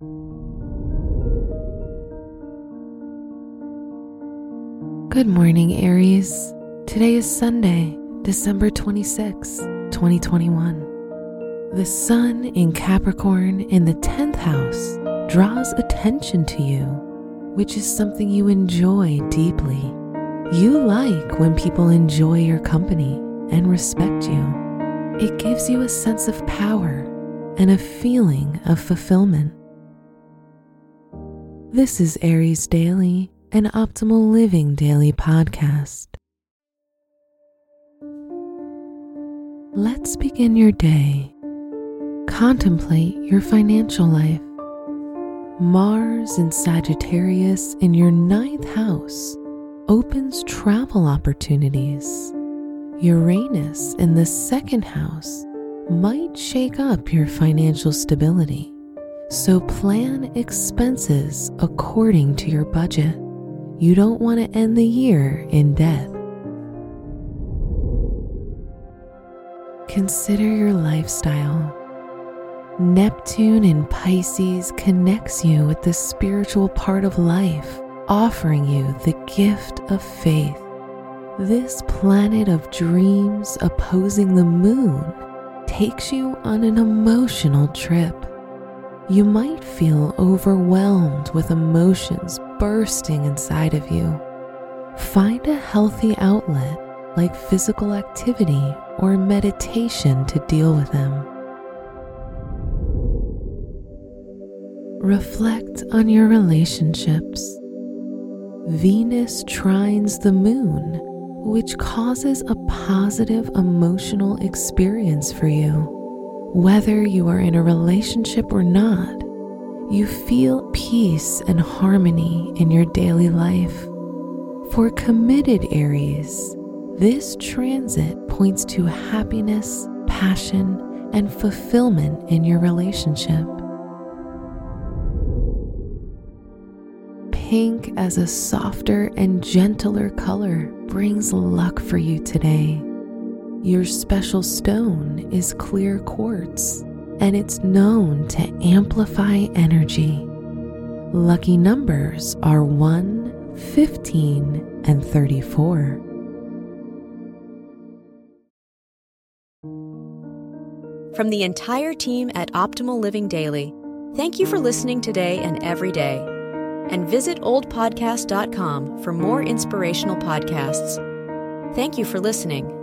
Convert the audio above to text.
Good morning, Aries. Today is Sunday, December 26, 2021. The Sun in Capricorn in the 10th house draws attention to you, which is something you enjoy deeply. You like when people enjoy your company and respect you. It gives you a sense of power and a feeling of fulfillment. This is Aries Daily, an optimal living daily podcast. Let's begin your day. Contemplate your financial life. Mars in Sagittarius in your ninth house opens travel opportunities. Uranus in the second house might shake up your financial stability. So plan expenses according to your budget. You don't want to end the year in debt. Consider your lifestyle. Neptune in Pisces connects you with the spiritual part of life, offering you the gift of faith. This planet of dreams opposing the moon takes you on an emotional trip. You might feel overwhelmed with emotions bursting inside of you. Find a healthy outlet like physical activity or meditation to deal with them. Reflect on your relationships. Venus trines the moon, which causes a positive emotional experience for you. Whether you are in a relationship or not, you feel peace and harmony in your daily life. For committed Aries, this transit points to happiness, passion, and fulfillment in your relationship. Pink as a softer and gentler color brings luck for you today. Your special stone is clear quartz, and it's known to amplify energy. Lucky numbers are 1, 15, and 34. From the entire team at Optimal Living Daily, thank you for listening today and every day. And visit oldpodcast.com for more inspirational podcasts. Thank you for listening.